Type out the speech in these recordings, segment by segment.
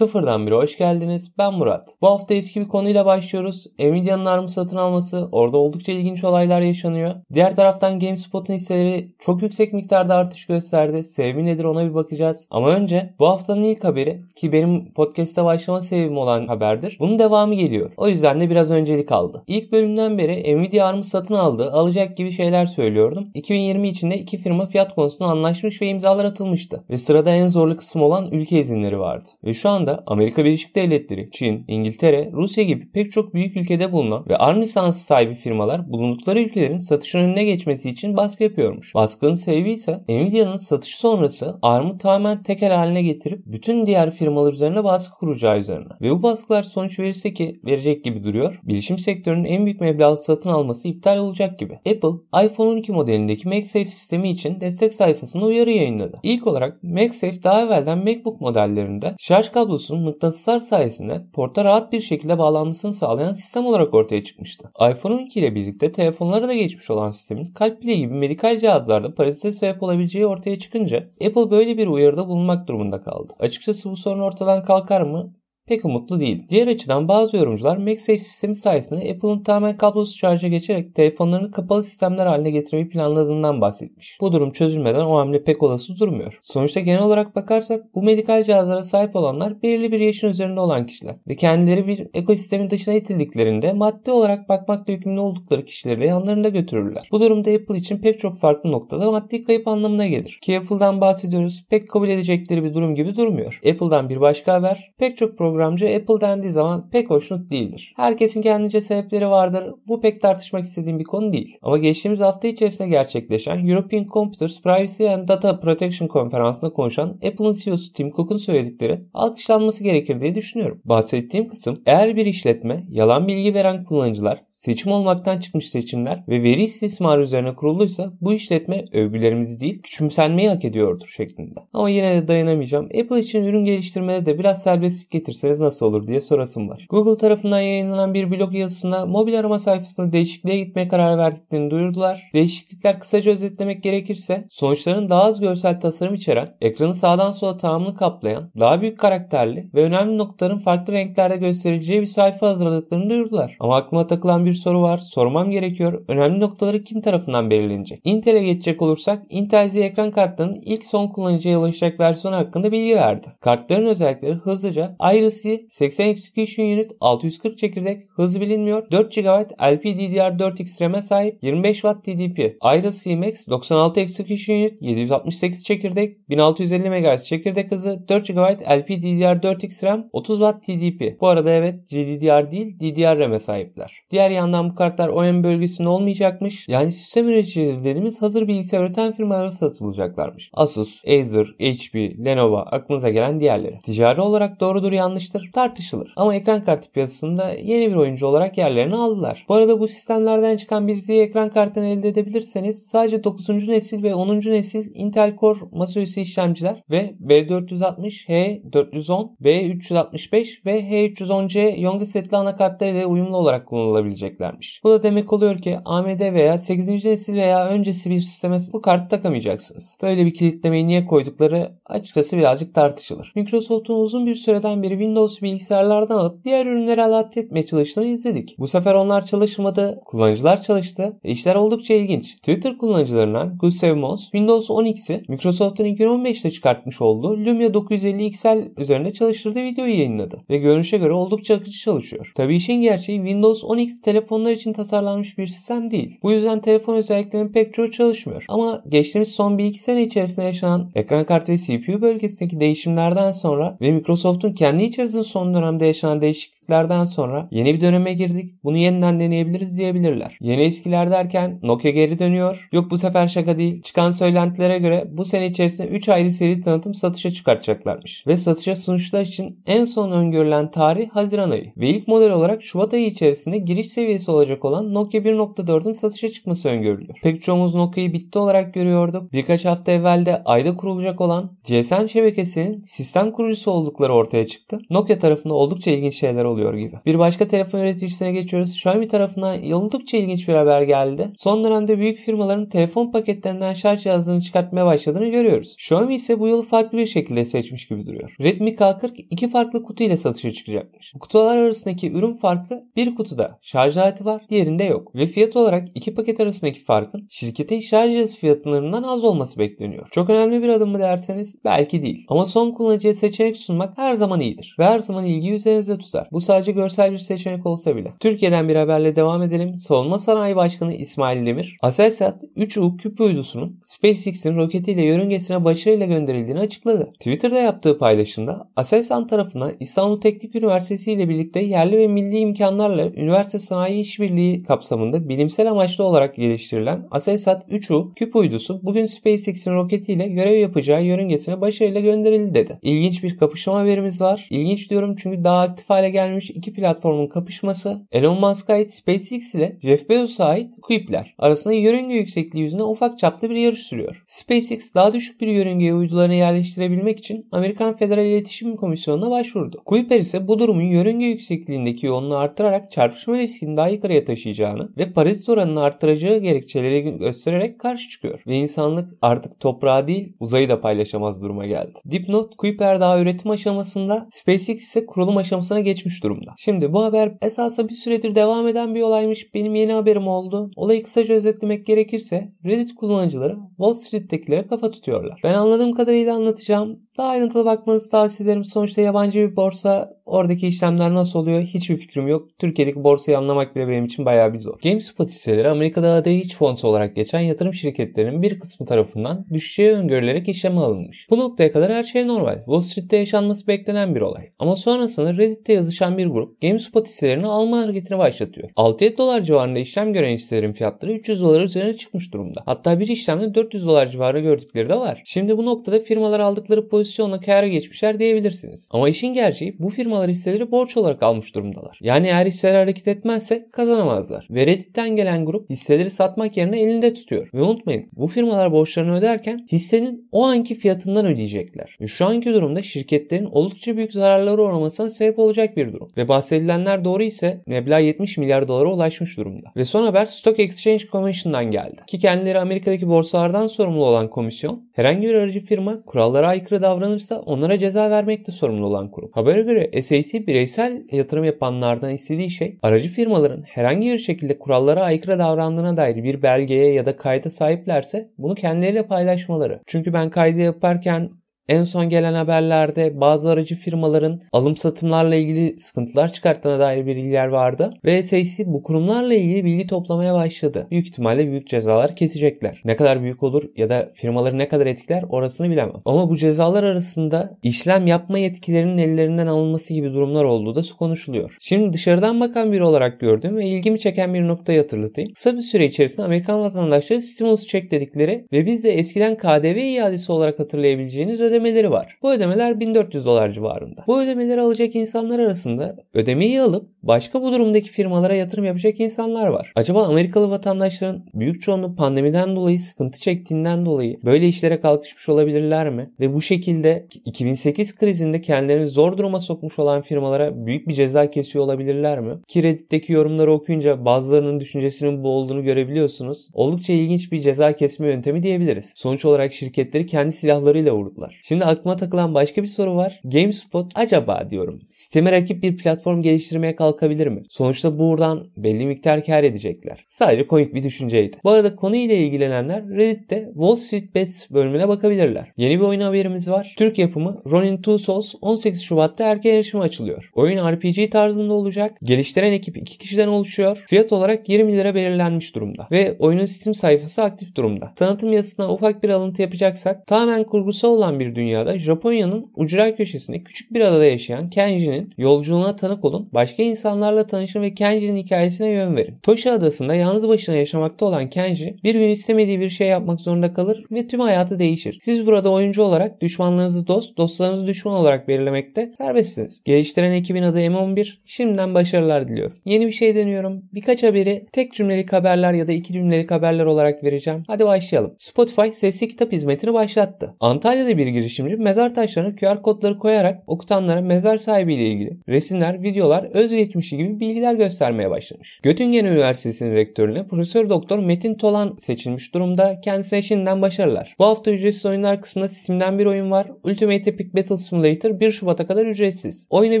Sıfırdan biri hoş geldiniz. Ben Murat. Bu hafta eski bir konuyla başlıyoruz. Nvidia'nın ARM'ı satın alması, orada oldukça ilginç olaylar yaşanıyor. Diğer taraftan GameSpot'un hisseleri çok yüksek miktarda artış gösterdi. Sebebi nedir ona bir bakacağız. Ama önce bu haftanın ilk haberi ki benim podcast'te başlama sebebim olan haberdir. Bunun devamı geliyor. O yüzden de biraz öncelik aldı. İlk bölümden beri Nvidia ARM'ı satın aldı, alacak gibi şeyler söylüyordum. 2020 içinde iki firma fiyat konusunda anlaşmış ve imzalar atılmıştı. Ve sırada en zorlu kısım olan ülke izinleri vardı. Ve şu anda Amerika Birleşik Devletleri, Çin, İngiltere, Rusya gibi pek çok büyük ülkede bulunan ve ARM lisansı sahibi firmalar bulundukları ülkelerin satışın önüne geçmesi için baskı yapıyormuş. Baskının sebebi ise Nvidia'nın satış sonrası ARM'ı tamamen tekel haline getirip bütün diğer firmalar üzerine baskı kuracağı üzerine. Ve bu baskılar sonuç verirse ki verecek gibi duruyor. Bilişim sektörünün en büyük meblağlı satın alması iptal olacak gibi. Apple iPhone 12 modelindeki MagSafe sistemi için destek sayfasında uyarı yayınladı. İlk olarak MagSafe daha evvelden MacBook modellerinde şarj kablosunun mıknatıslar sayesinde porta rahat bir şekilde bağlanmasını sağlayan sistem olarak ortaya çıkmıştı. iPhone 12 ile birlikte telefonlara da geçmiş olan sistemin kalp bile gibi medikal cihazlarda parazite sebep olabileceği ortaya çıkınca Apple böyle bir uyarıda bulunmak durumunda kaldı. Açıkçası bu sorun ortadan kalkar mı? Pek umutlu değil. Diğer açıdan bazı yorumcular MagSafe sistemi sayesinde Apple'ın tamamen kablosuz şarja geçerek telefonlarını kapalı sistemler haline getirmeyi planladığından bahsetmiş. Bu durum çözülmeden o hamle pek olası durmuyor. Sonuçta genel olarak bakarsak bu medikal cihazlara sahip olanlar belirli bir yaşın üzerinde olan kişiler ve kendileri bir ekosistemin dışına itildiklerinde maddi olarak bakmakla yükümlü oldukları kişileri de yanlarında götürürler. Bu durumda Apple için pek çok farklı noktada maddi kayıp anlamına gelir. Ki Apple'dan bahsediyoruz pek kabul edecekleri bir durum gibi durmuyor. Apple'dan bir başka haber pek çok program programcı Apple dendiği zaman pek hoşnut değildir. Herkesin kendince sebepleri vardır. Bu pek tartışmak istediğim bir konu değil. Ama geçtiğimiz hafta içerisinde gerçekleşen European Computers Privacy and Data Protection konferansında konuşan Apple'ın CEO'su Tim Cook'un söyledikleri alkışlanması gerekir diye düşünüyorum. Bahsettiğim kısım eğer bir işletme yalan bilgi veren kullanıcılar seçim olmaktan çıkmış seçimler ve veri istismarı üzerine kuruluysa bu işletme övgülerimizi değil küçümsenmeyi hak ediyordur şeklinde. Ama yine de dayanamayacağım. Apple için ürün geliştirmede de biraz serbestlik getirseniz nasıl olur diye sorasım var. Google tarafından yayınlanan bir blog yazısında mobil arama sayfasında değişikliğe gitmeye karar verdiklerini duyurdular. Değişiklikler kısaca özetlemek gerekirse sonuçların daha az görsel tasarım içeren, ekranı sağdan sola tamamını kaplayan, daha büyük karakterli ve önemli noktaların farklı renklerde göstereceği bir sayfa hazırladıklarını duyurdular. Ama aklıma takılan bir bir soru var. Sormam gerekiyor. Önemli noktaları kim tarafından belirlenecek? Intel'e geçecek olursak Intel Z ekran kartlarının ilk son kullanıcıya ulaşacak versiyonu hakkında bilgi verdi. Kartların özellikleri hızlıca Iris 80 Execution Unit 640 çekirdek hızı bilinmiyor 4 GB LPDDR4X RAM'e sahip 25 Watt TDP Iris Max 96 Execution Unit 768 çekirdek 1650 MHz çekirdek hızı 4 GB LPDDR4X RAM 30 Watt TDP Bu arada evet GDDR değil DDR RAM'e sahipler. Diğer yandan bu kartlar OEM bölgesinde olmayacakmış. Yani sistem üreticileri dediğimiz hazır bilgisayar üreten firmalara satılacaklarmış. Asus, Acer, HP, Lenovo aklınıza gelen diğerleri. Ticari olarak doğrudur yanlıştır tartışılır. Ama ekran kartı piyasasında yeni bir oyuncu olarak yerlerini aldılar. Bu arada bu sistemlerden çıkan bir Z ekran kartını elde edebilirseniz sadece 9. nesil ve 10. nesil Intel Core masaüstü işlemciler ve B460, H410, B365 ve H310C Yonga setli anakartları ile uyumlu olarak kullanılabilecek vereceklermiş. Bu da demek oluyor ki AMD veya 8. nesil veya öncesi bir sisteme bu kartı takamayacaksınız. Böyle bir kilitlemeyi niye koydukları açıkçası birazcık tartışılır. Microsoft'un uzun bir süreden beri Windows bilgisayarlardan alıp diğer ürünlere adapte etmeye çalıştığını izledik. Bu sefer onlar çalışmadı, kullanıcılar çalıştı ve işler oldukça ilginç. Twitter kullanıcılarından Gustav Moss, Windows 10X'i Microsoft'un 2015'te çıkartmış olduğu Lumia 950 XL üzerinde çalıştırdığı videoyu yayınladı ve görünüşe göre oldukça akıcı çalışıyor. Tabii işin gerçeği Windows 10X telefonlar için tasarlanmış bir sistem değil. Bu yüzden telefon özelliklerinin pek çoğu çalışmıyor. Ama geçtiğimiz son 1-2 sene içerisinde yaşanan ekran kartı ve CPU bölgesindeki değişimlerden sonra ve Microsoft'un kendi içerisinde son dönemde yaşanan değişiklik değişikliklerden sonra yeni bir döneme girdik. Bunu yeniden deneyebiliriz diyebilirler. Yeni eskiler derken Nokia geri dönüyor. Yok bu sefer şaka değil. Çıkan söylentilere göre bu sene içerisinde 3 ayrı seri tanıtım satışa çıkartacaklarmış. Ve satışa sunuşlar için en son öngörülen tarih Haziran ayı. Ve ilk model olarak Şubat ayı içerisinde giriş seviyesi olacak olan Nokia 1.4'ün satışa çıkması öngörülüyor. Pek çoğumuz Nokia'yı bitti olarak görüyorduk. Birkaç hafta evvel de ayda kurulacak olan GSM şebekesinin sistem kurucusu oldukları ortaya çıktı. Nokia tarafında oldukça ilginç şeyler oluyor gibi. Bir başka telefon üreticisine geçiyoruz. Xiaomi tarafına oldukça ilginç bir haber geldi. Son dönemde büyük firmaların telefon paketlerinden şarj cihazını çıkartmaya başladığını görüyoruz. Xiaomi ise bu yolu farklı bir şekilde seçmiş gibi duruyor. Redmi K40 iki farklı kutu ile satışa çıkacakmış. Bu kutular arasındaki ürün farkı bir kutuda şarj aleti var, diğerinde yok. Ve fiyat olarak iki paket arasındaki farkın şirketin şarj cihazı fiyatlarından az olması bekleniyor. Çok önemli bir adım mı derseniz belki değil. Ama son kullanıcıya seçenek sunmak her zaman iyidir. Ve her zaman ilgi üzerinizde tutar. Bu sadece görsel bir seçenek olsa bile. Türkiye'den bir haberle devam edelim. Savunma Sanayi Başkanı İsmail Demir, Aselsan 3U küp uydusunun SpaceX'in roketiyle yörüngesine başarıyla gönderildiğini açıkladı. Twitter'da yaptığı paylaşımda Aselsan tarafından İstanbul Teknik Üniversitesi ile birlikte yerli ve milli imkanlarla üniversite sanayi işbirliği kapsamında bilimsel amaçlı olarak geliştirilen Aselsan 3U küp uydusu bugün SpaceX'in roketiyle görev yapacağı yörüngesine başarıyla gönderildi dedi. İlginç bir kapışma haberimiz var. İlginç diyorum çünkü daha aktif hale gelmiş iki platformun kapışması Elon Musk'a ait SpaceX ile Jeff Bezos'a ait Kuip'ler arasında yörünge yüksekliği yüzünden ufak çaplı bir yarış sürüyor. SpaceX daha düşük bir yörüngeye uydularını yerleştirebilmek için Amerikan Federal İletişim Komisyonu'na başvurdu. Kuiper ise bu durumun yörünge yüksekliğindeki yoğunluğu arttırarak çarpışma riskini daha yukarıya taşıyacağını ve parazit oranını arttıracağı gerekçeleri göstererek karşı çıkıyor. Ve insanlık artık toprağı değil uzayı da paylaşamaz duruma geldi. Dipnot Kuiper daha üretim aşamasında SpaceX ise kurulum aşamasına geçmiş durumda. Şimdi bu haber esasa bir süredir devam eden bir olaymış. Benim yeni haberim oldu. Olayı kısaca özetlemek gerekirse Reddit kullanıcıları Wall Street'tekilere kafa tutuyorlar. Ben anladığım kadarıyla anlatacağım. Daha ayrıntılı bakmanızı tavsiye ederim. Sonuçta yabancı bir borsa oradaki işlemler nasıl oluyor hiçbir fikrim yok. Türkiye'deki borsayı anlamak bile benim için bayağı bir zor. GameSpot hisseleri Amerika'da adı hiç fonds olarak geçen yatırım şirketlerinin bir kısmı tarafından düşeceği öngörülerek işleme alınmış. Bu noktaya kadar her şey normal. Wall Street'te yaşanması beklenen bir olay. Ama sonrasında Reddit'te yazışan bir grup GameSpot hisselerini alma hareketini başlatıyor. 6-7 dolar civarında işlem gören hisselerin fiyatları 300 dolar üzerine çıkmış durumda. Hatta bir işlemde 400 dolar civarı gördükleri de var. Şimdi bu noktada firmalar aldıkları pozisyonla kâra geçmişler diyebilirsiniz. Ama işin gerçeği bu firmalar hisseleri borç olarak almış durumdalar. Yani eğer hisseler hareket etmezse kazanamazlar. Ve Reddit'ten gelen grup hisseleri satmak yerine elinde tutuyor. Ve unutmayın bu firmalar borçlarını öderken hissenin o anki fiyatından ödeyecekler. Ve şu anki durumda şirketlerin oldukça büyük zararlara uğramasına sebep olacak bir durum. Ve bahsedilenler doğru ise meblağ 70 milyar dolara ulaşmış durumda. Ve son haber Stock Exchange Commission'dan geldi. Ki kendileri Amerika'daki borsalardan sorumlu olan komisyon herhangi bir aracı firma kurallara aykırı davranırsa onlara ceza vermekte sorumlu olan kurum. Habere göre SAC bireysel yatırım yapanlardan istediği şey aracı firmaların herhangi bir şekilde kurallara aykırı davrandığına dair bir belgeye ya da kayda sahiplerse bunu kendileriyle paylaşmaları. Çünkü ben kaydı yaparken en son gelen haberlerde bazı aracı firmaların alım satımlarla ilgili sıkıntılar çıkarttığına dair bilgiler vardı. Ve SAC bu kurumlarla ilgili bilgi toplamaya başladı. Büyük ihtimalle büyük cezalar kesecekler. Ne kadar büyük olur ya da firmaları ne kadar etkiler orasını bilemem. Ama bu cezalar arasında işlem yapma yetkilerinin ellerinden alınması gibi durumlar olduğu da konuşuluyor. Şimdi dışarıdan bakan biri olarak gördüğüm ve ilgimi çeken bir noktayı hatırlatayım. Kısa bir süre içerisinde Amerikan vatandaşları stimulus check dedikleri ve biz de eskiden KDV iadesi olarak hatırlayabileceğiniz ödeme ödemeleri var. Bu ödemeler 1400 dolar civarında. Bu ödemeleri alacak insanlar arasında ödemeyi alıp başka bu durumdaki firmalara yatırım yapacak insanlar var. Acaba Amerikalı vatandaşların büyük çoğunluğu pandemiden dolayı sıkıntı çektiğinden dolayı böyle işlere kalkışmış olabilirler mi? Ve bu şekilde 2008 krizinde kendilerini zor duruma sokmuş olan firmalara büyük bir ceza kesiyor olabilirler mi? Ki Reddit'teki yorumları okuyunca bazılarının düşüncesinin bu olduğunu görebiliyorsunuz. Oldukça ilginç bir ceza kesme yöntemi diyebiliriz. Sonuç olarak şirketleri kendi silahlarıyla vurdular. Şimdi aklıma takılan başka bir soru var. GameSpot acaba diyorum. Sisteme rakip bir platform geliştirmeye kalkabilir mi? Sonuçta buradan belli miktar kar edecekler. Sadece komik bir düşünceydi. Bu arada konuyla ilgilenenler Reddit'te Wall Street Bets bölümüne bakabilirler. Yeni bir oyun haberimiz var. Türk yapımı Ronin Two Souls 18 Şubat'ta erken erişime açılıyor. Oyun RPG tarzında olacak. Geliştiren ekip 2 kişiden oluşuyor. Fiyat olarak 20 lira belirlenmiş durumda. Ve oyunun Steam sayfası aktif durumda. Tanıtım yazısına ufak bir alıntı yapacaksak tamamen kurgusal olan bir bir dünyada Japonya'nın ucra köşesinde küçük bir adada yaşayan Kenji'nin yolculuğuna tanık olun, başka insanlarla tanışın ve Kenji'nin hikayesine yön verin. Toshi adasında yalnız başına yaşamakta olan Kenji bir gün istemediği bir şey yapmak zorunda kalır ve tüm hayatı değişir. Siz burada oyuncu olarak düşmanlarınızı dost, dostlarınızı düşman olarak belirlemekte serbestsiniz. Geliştiren ekibin adı M11. Şimdiden başarılar diliyorum. Yeni bir şey deniyorum. Birkaç haberi tek cümlelik haberler ya da iki cümlelik haberler olarak vereceğim. Hadi başlayalım. Spotify sesli kitap hizmetini başlattı. Antalya'da bir girişimci mezar taşlarına QR kodları koyarak okutanlara mezar sahibiyle ilgili resimler, videolar, özgeçmişi gibi bilgiler göstermeye başlamış. Göttingen Üniversitesi'nin rektörüne Profesör Doktor Metin Tolan seçilmiş durumda. Kendisine şimdiden başarılar. Bu hafta ücretsiz oyunlar kısmında Steam'den bir oyun var. Ultimate Epic Battle Simulator 1 Şubat'a kadar ücretsiz. Oyunu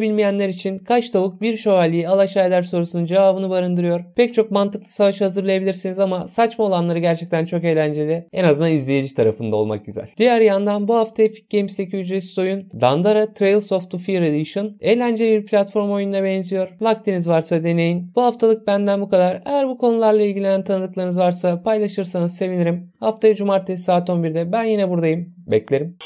bilmeyenler için kaç tavuk bir şövalyeyi alaşağı eder sorusunun cevabını barındırıyor. Pek çok mantıklı savaş hazırlayabilirsiniz ama saçma olanları gerçekten çok eğlenceli. En azından izleyici tarafında olmak güzel. Diğer yandan bu hafta Epic Games'teki ücretsiz oyun Dandara Trails of the Fear Edition. Eğlenceli bir platform oyununa benziyor. Vaktiniz varsa deneyin. Bu haftalık benden bu kadar. Eğer bu konularla ilgilenen tanıdıklarınız varsa paylaşırsanız sevinirim. Haftaya cumartesi saat 11'de ben yine buradayım. Beklerim.